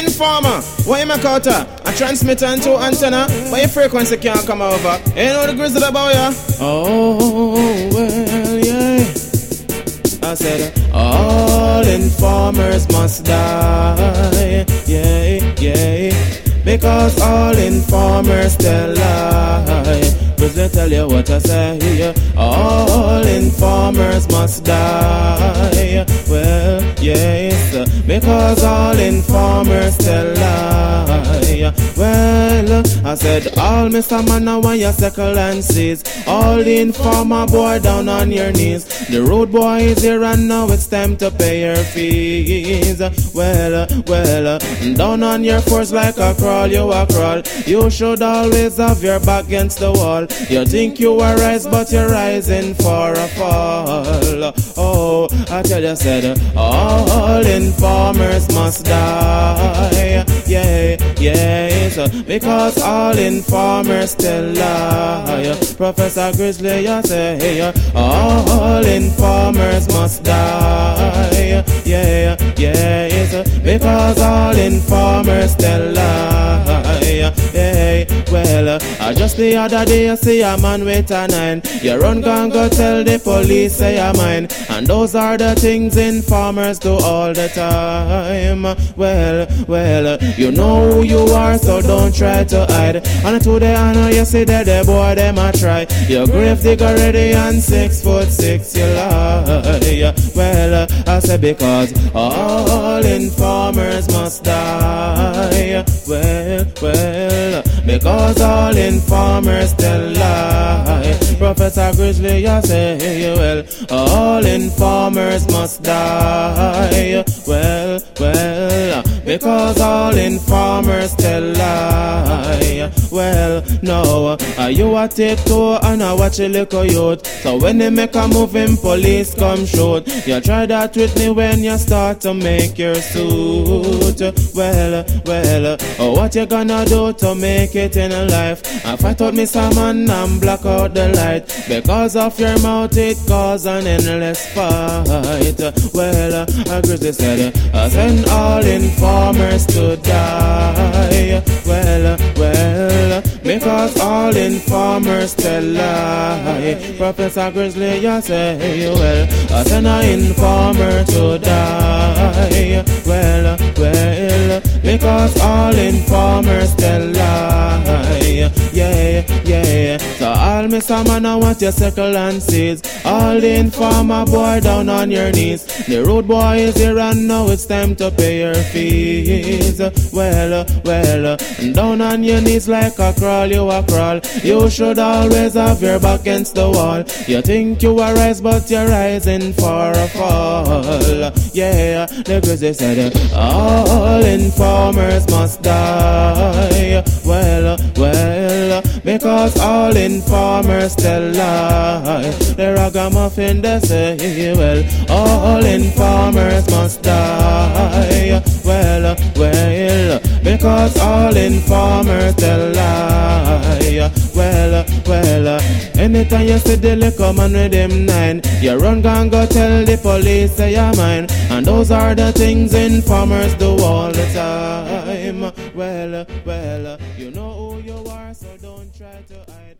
Informer, why make out? A transmitter and two antenna, but your frequency can't come over. You know the grizzly about ya? Oh, well, yeah. I said, all informers must die. Yeah, yeah. Because all informers tell lie. Grizzly tell you what I say. All informers must die. Well, yes, because all informers tell Well, I said, all Mr. Man, I want your second and sees. All the informer boy down on your knees. The road boy is here and now it's time to pay your fees. Well, well, down on your force like a crawl, you a crawl. You should always have your back against the wall. You think you are rise, but you're rising for a fall. Oh, I tell you, said, all informers must die. Yeah, yes, because all informers tell lie. Professor Grizzly, you say, all informers must die. Yeah, yes, because all informers tell lie. Uh, just the other day I see a man with a nine. You run gun go tell the police say I'm mine. And those are the things informers do all the time. Well, well, you know who you are, so don't try to hide. And today I know you see that the boy them a try. Your grave digger ready and six foot six you lie. Well, I say because all informers must die. Well, well, because all informers tell lie. Professor Grizzly, I say, well, all informers must die. Well, well, because all informers tell lie. Well, no, are you a tiptoe and I watch a little youth? So when they make a move in police come shoot. You try that with me when you start to make your suit. Well, well, oh, what you gonna do to make it in life? I fight out me man and block out the light. Because of your mouth it cause an endless fight. Well, uh, I grizzly said, I send all informers to die. All informers tell lie. Professor Grizzly, you say, well, I send an informer to die. Well, well, because all informers Me man, I want your circle and seeds. All the informer boy down on your knees. The road boy is here and now it's time to pay your fees. Well, well, down on your knees like a crawl, you a crawl. You should always have your back against the wall. You think you are rise, but you're rising for a fall. Yeah, the grizzly said, all informers must die. Because all informers tell lie. The ragamuffin they say, well, all informers must die. Well, well, because all informers tell lie. Well, well, anytime you see the liquor man with them nine, you run gun go tell the police say you're mine. And those are the things informers do all the time. Well, well, you know who you are, so don't try to hide.